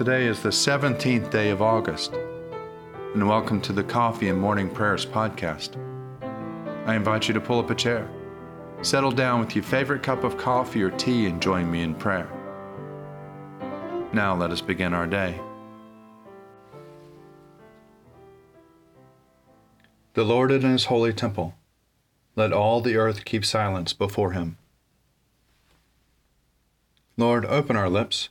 Today is the 17th day of August, and welcome to the Coffee and Morning Prayers podcast. I invite you to pull up a chair, settle down with your favorite cup of coffee or tea, and join me in prayer. Now let us begin our day. The Lord in his holy temple. Let all the earth keep silence before him. Lord, open our lips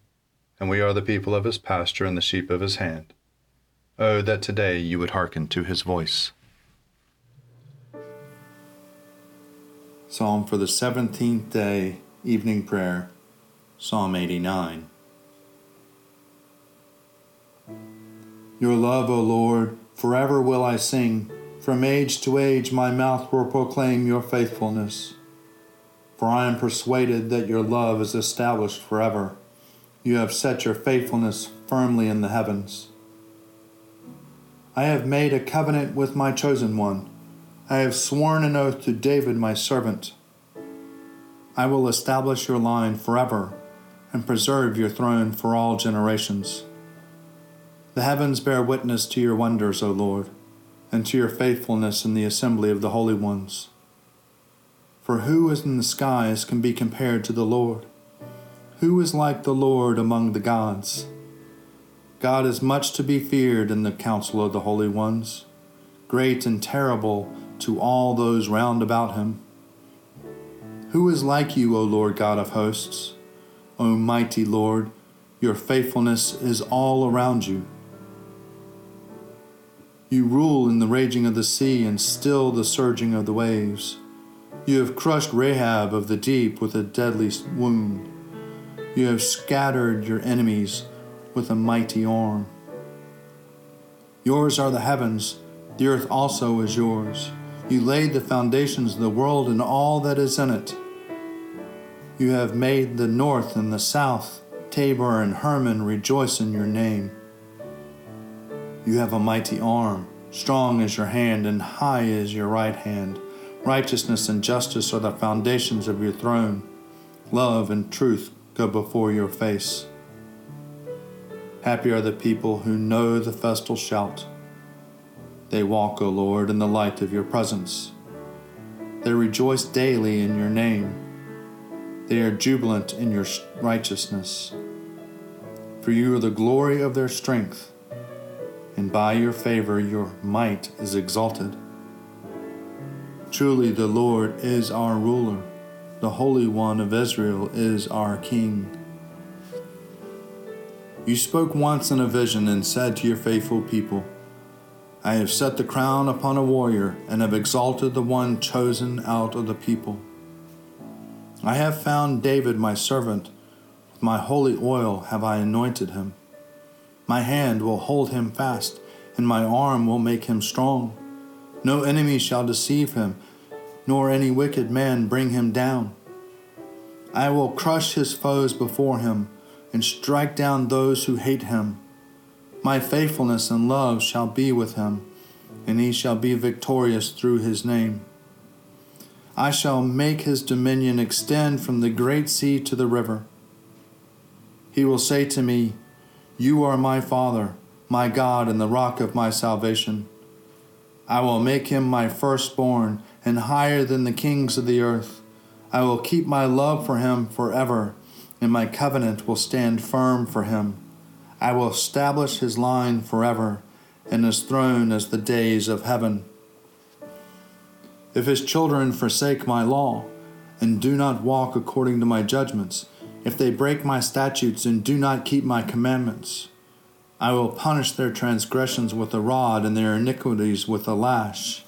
and we are the people of his pasture and the sheep of his hand. Oh, that today you would hearken to his voice. Psalm for the 17th day, evening prayer, Psalm 89. Your love, O Lord, forever will I sing. From age to age my mouth will proclaim your faithfulness. For I am persuaded that your love is established forever. You have set your faithfulness firmly in the heavens. I have made a covenant with my chosen one. I have sworn an oath to David, my servant. I will establish your line forever and preserve your throne for all generations. The heavens bear witness to your wonders, O Lord, and to your faithfulness in the assembly of the holy ones. For who is in the skies can be compared to the Lord? Who is like the Lord among the gods? God is much to be feared in the council of the holy ones, great and terrible to all those round about him. Who is like you, O Lord God of hosts? O mighty Lord, your faithfulness is all around you. You rule in the raging of the sea and still the surging of the waves. You have crushed Rahab of the deep with a deadly wound. You have scattered your enemies with a mighty arm. Yours are the heavens, the earth also is yours. You laid the foundations of the world and all that is in it. You have made the north and the south, Tabor and Hermon rejoice in your name. You have a mighty arm, strong is your hand, and high is your right hand. Righteousness and justice are the foundations of your throne. Love and truth go before your face. Happy are the people who know the festal shout. They walk, O Lord, in the light of your presence. They rejoice daily in your name. They are jubilant in your righteousness. For you are the glory of their strength, and by your favor your might is exalted. Truly, the Lord is our ruler the Holy One of Israel is our King. You spoke once in a vision and said to your faithful people, I have set the crown upon a warrior and have exalted the one chosen out of the people. I have found David my servant, with my holy oil have I anointed him. My hand will hold him fast, and my arm will make him strong. No enemy shall deceive him nor any wicked man bring him down. I will crush his foes before him and strike down those who hate him. My faithfulness and love shall be with him, and he shall be victorious through his name. I shall make his dominion extend from the great sea to the river. He will say to me, You are my Father, my God, and the rock of my salvation. I will make him my firstborn and higher than the kings of the earth. I will keep my love for him forever, and my covenant will stand firm for him. I will establish his line forever, and his throne as the days of heaven. if his children forsake my law, and do not walk according to my judgments, if they break my statutes and do not keep my commandments, I will punish their transgressions with a rod and their iniquities with a lash.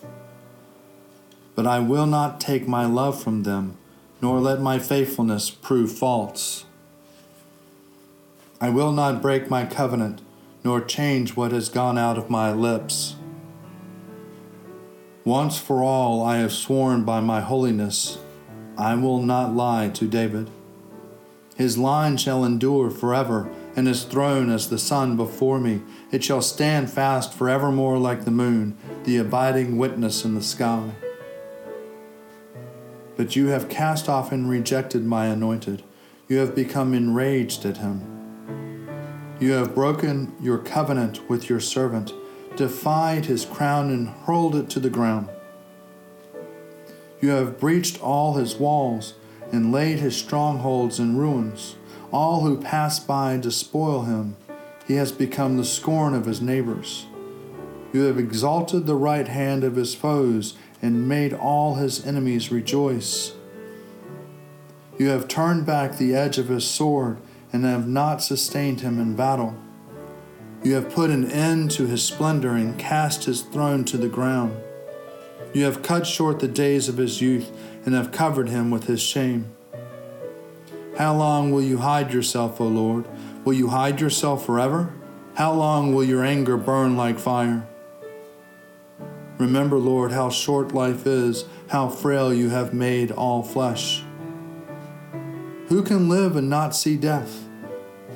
But I will not take my love from them, nor let my faithfulness prove false. I will not break my covenant, nor change what has gone out of my lips. Once for all I have sworn by my holiness, I will not lie to David. His line shall endure forever, and his throne as the sun before me. It shall stand fast forevermore like the moon, the abiding witness in the sky. But you have cast off and rejected my anointed. You have become enraged at him. You have broken your covenant with your servant defied his crown and hurled it to the ground. You have breached all his walls and laid his strongholds in ruins. All who pass by despoil him. He has become the scorn of his neighbors. You have exalted the right hand of his foes and made all his enemies rejoice. You have turned back the edge of his sword and have not sustained him in battle. You have put an end to his splendor and cast his throne to the ground. You have cut short the days of his youth and have covered him with his shame. How long will you hide yourself, O Lord? Will you hide yourself forever? How long will your anger burn like fire? Remember, Lord, how short life is, how frail you have made all flesh. Who can live and not see death?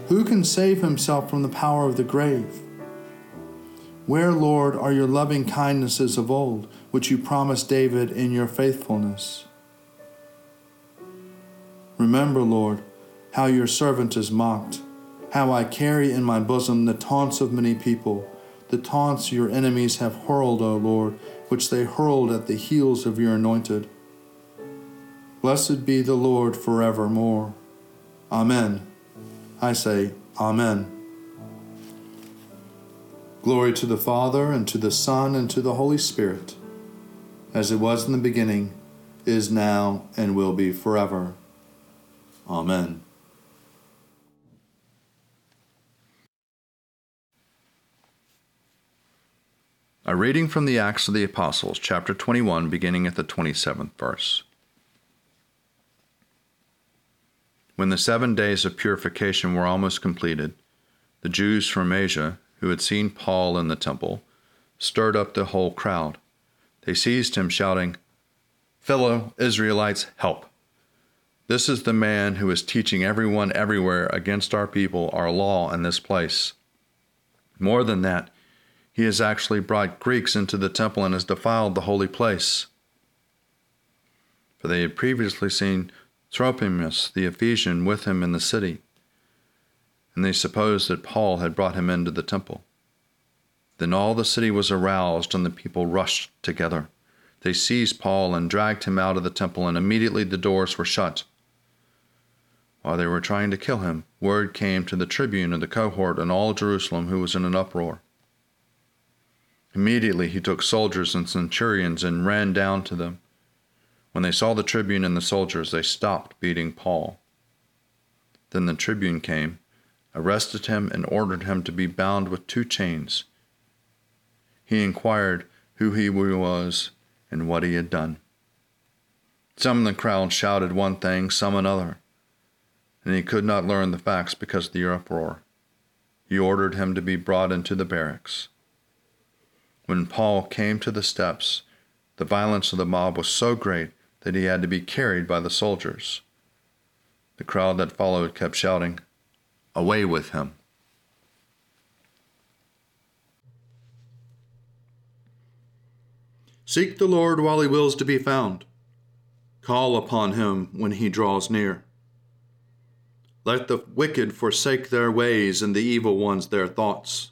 Who can save himself from the power of the grave? Where, Lord, are your loving kindnesses of old, which you promised David in your faithfulness? Remember, Lord, how your servant is mocked, how I carry in my bosom the taunts of many people, the taunts your enemies have hurled, O Lord, which they hurled at the heels of your anointed. Blessed be the Lord forevermore. Amen. I say, Amen. Glory to the Father, and to the Son, and to the Holy Spirit, as it was in the beginning, is now, and will be forever. Amen. A reading from the Acts of the Apostles, chapter 21, beginning at the 27th verse. When the seven days of purification were almost completed, the Jews from Asia, who had seen Paul in the temple, stirred up the whole crowd. They seized him, shouting, Fellow Israelites, help! This is the man who is teaching everyone everywhere against our people, our law, in this place. More than that, he has actually brought Greeks into the temple and has defiled the holy place. For they had previously seen Trophimus the Ephesian with him in the city, and they supposed that Paul had brought him into the temple. Then all the city was aroused, and the people rushed together. They seized Paul and dragged him out of the temple, and immediately the doors were shut. While they were trying to kill him, word came to the tribune of the cohort and all Jerusalem who was in an uproar. Immediately he took soldiers and centurions and ran down to them when they saw the tribune and the soldiers, they stopped beating Paul. Then the tribune came, arrested him, and ordered him to be bound with two chains. He inquired who he was and what he had done. Some in the crowd shouted one thing, some another, and he could not learn the facts because of the uproar. He ordered him to be brought into the barracks. When Paul came to the steps, the violence of the mob was so great that he had to be carried by the soldiers. The crowd that followed kept shouting, Away with him! Seek the Lord while he wills to be found. Call upon him when he draws near. Let the wicked forsake their ways and the evil ones their thoughts.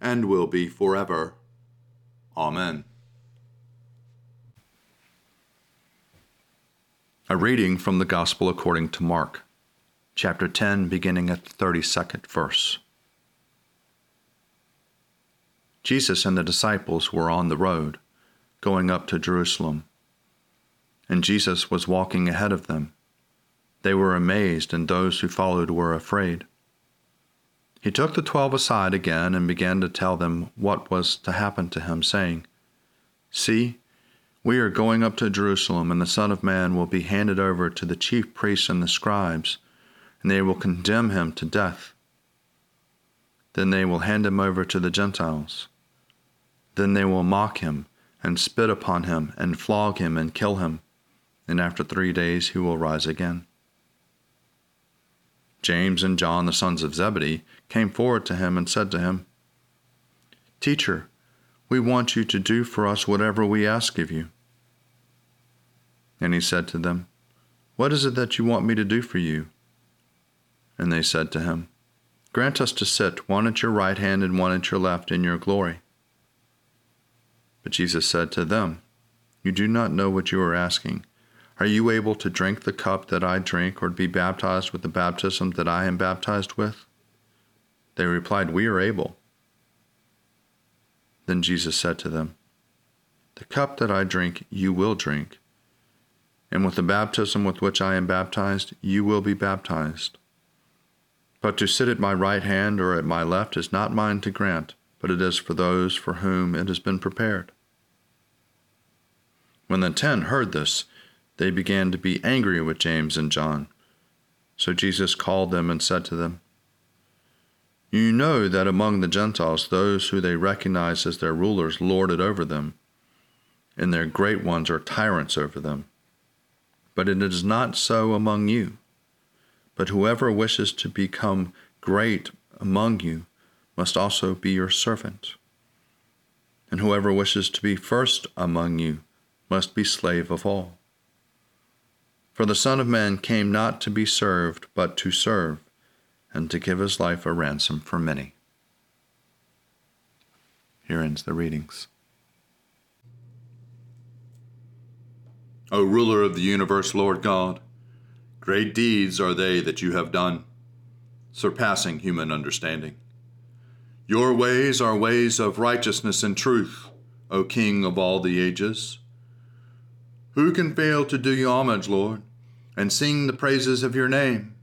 and will be forever. Amen. A reading from the Gospel according to Mark, chapter 10, beginning at the 32nd verse. Jesus and the disciples were on the road going up to Jerusalem. And Jesus was walking ahead of them. They were amazed, and those who followed were afraid. He took the twelve aside again and began to tell them what was to happen to him, saying, See, we are going up to Jerusalem, and the Son of Man will be handed over to the chief priests and the scribes, and they will condemn him to death. Then they will hand him over to the Gentiles. Then they will mock him and spit upon him, and flog him, and kill him, and after three days he will rise again. James and John, the sons of Zebedee, came forward to him and said to him, Teacher, we want you to do for us whatever we ask of you. And he said to them, What is it that you want me to do for you? And they said to him, Grant us to sit, one at your right hand and one at your left, in your glory. But Jesus said to them, You do not know what you are asking. Are you able to drink the cup that I drink, or to be baptized with the baptism that I am baptized with? They replied, We are able. Then Jesus said to them, The cup that I drink, you will drink, and with the baptism with which I am baptized, you will be baptized. But to sit at my right hand or at my left is not mine to grant, but it is for those for whom it has been prepared. When the ten heard this, they began to be angry with James and John. So Jesus called them and said to them, You know that among the Gentiles those who they recognize as their rulers lord it over them, and their great ones are tyrants over them. But it is not so among you. But whoever wishes to become great among you must also be your servant. And whoever wishes to be first among you must be slave of all. For the Son of Man came not to be served, but to serve, and to give his life a ransom for many. Here ends the readings. O ruler of the universe, Lord God, great deeds are they that you have done, surpassing human understanding. Your ways are ways of righteousness and truth, O King of all the ages. Who can fail to do you homage, Lord, and sing the praises of your name?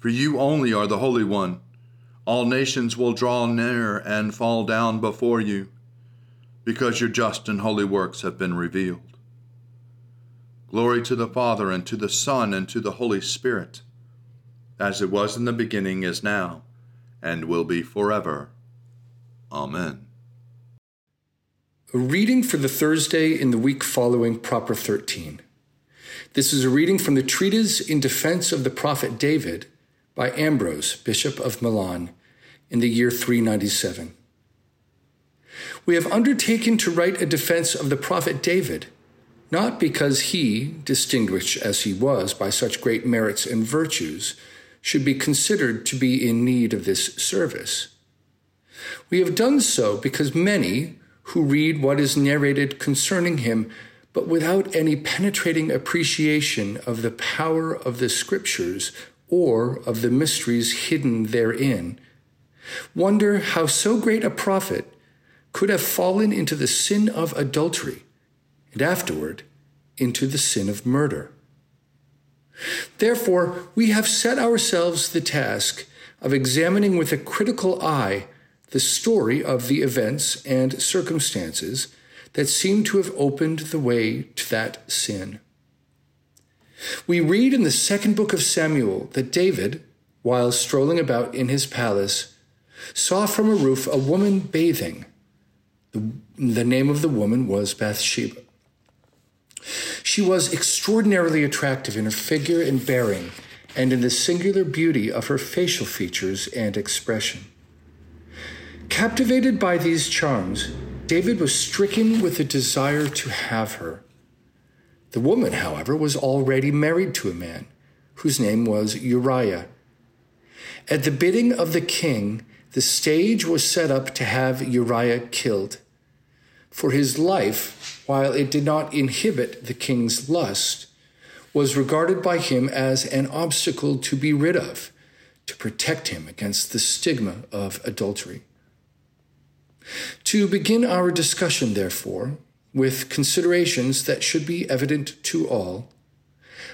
For you only are the Holy One. All nations will draw near and fall down before you, because your just and holy works have been revealed. Glory to the Father, and to the Son, and to the Holy Spirit, as it was in the beginning, is now, and will be forever. Amen. A reading for the Thursday in the week following Proper 13. This is a reading from the Treatise in Defense of the Prophet David by Ambrose, Bishop of Milan, in the year 397. We have undertaken to write a defense of the prophet David, not because he, distinguished as he was by such great merits and virtues, should be considered to be in need of this service. We have done so because many, who read what is narrated concerning him, but without any penetrating appreciation of the power of the scriptures or of the mysteries hidden therein, wonder how so great a prophet could have fallen into the sin of adultery and afterward into the sin of murder. Therefore, we have set ourselves the task of examining with a critical eye the story of the events and circumstances that seem to have opened the way to that sin. We read in the second book of Samuel that David, while strolling about in his palace, saw from a roof a woman bathing. The, the name of the woman was Bathsheba. She was extraordinarily attractive in her figure and bearing, and in the singular beauty of her facial features and expression. Captivated by these charms, David was stricken with a desire to have her. The woman, however, was already married to a man whose name was Uriah. At the bidding of the king, the stage was set up to have Uriah killed. For his life, while it did not inhibit the king's lust, was regarded by him as an obstacle to be rid of, to protect him against the stigma of adultery. To begin our discussion, therefore, with considerations that should be evident to all,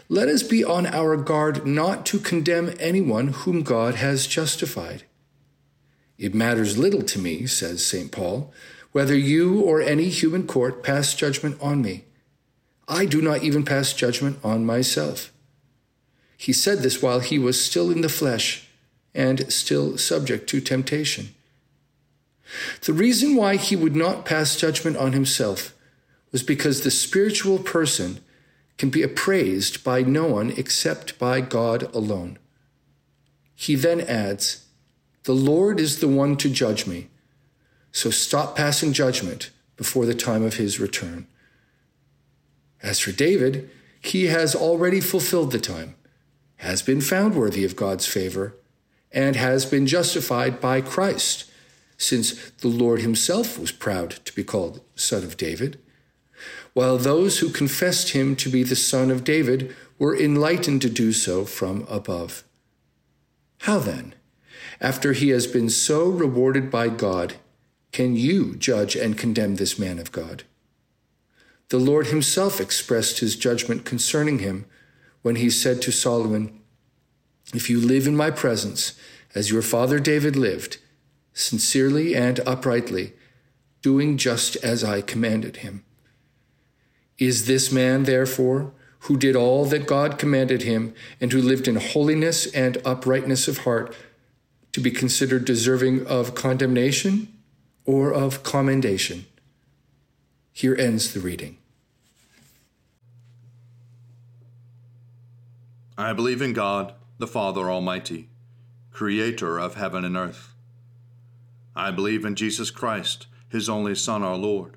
let us be on our guard not to condemn anyone whom God has justified. It matters little to me, says St. Paul, whether you or any human court pass judgment on me. I do not even pass judgment on myself. He said this while he was still in the flesh and still subject to temptation. The reason why he would not pass judgment on himself was because the spiritual person can be appraised by no one except by God alone. He then adds, The Lord is the one to judge me, so stop passing judgment before the time of his return. As for David, he has already fulfilled the time, has been found worthy of God's favor, and has been justified by Christ since the Lord himself was proud to be called Son of David, while those who confessed him to be the Son of David were enlightened to do so from above. How then, after he has been so rewarded by God, can you judge and condemn this man of God? The Lord himself expressed his judgment concerning him when he said to Solomon, If you live in my presence, as your father David lived, sincerely and uprightly, doing just as I commanded him. Is this man, therefore, who did all that God commanded him, and who lived in holiness and uprightness of heart, to be considered deserving of condemnation or of commendation? Here ends the reading. I believe in God, the Father Almighty, creator of heaven and earth. I believe in Jesus Christ, his only Son, our Lord.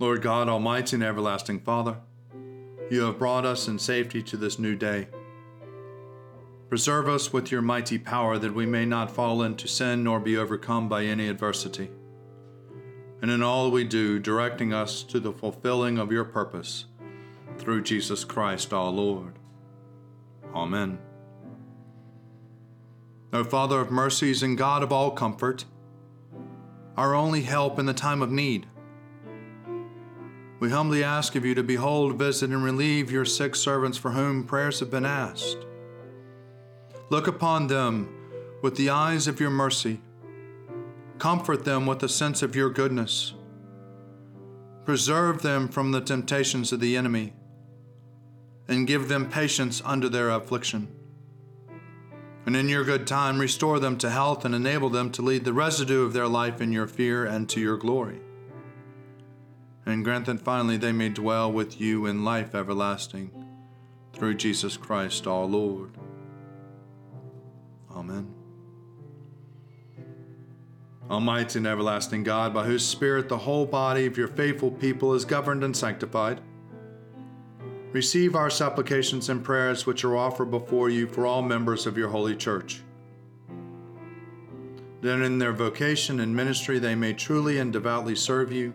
Lord God, Almighty and everlasting Father, you have brought us in safety to this new day. Preserve us with your mighty power that we may not fall into sin nor be overcome by any adversity. And in all we do, directing us to the fulfilling of your purpose through Jesus Christ our Lord. Amen. O Father of mercies and God of all comfort, our only help in the time of need, we humbly ask of you to behold, visit, and relieve your sick servants for whom prayers have been asked. Look upon them with the eyes of your mercy. Comfort them with a sense of your goodness. Preserve them from the temptations of the enemy, and give them patience under their affliction. And in your good time, restore them to health and enable them to lead the residue of their life in your fear and to your glory and grant that finally they may dwell with you in life everlasting. Through Jesus Christ our Lord. Amen. Almighty and everlasting God, by whose Spirit the whole body of your faithful people is governed and sanctified, receive our supplications and prayers which are offered before you for all members of your holy church. That in their vocation and ministry they may truly and devoutly serve you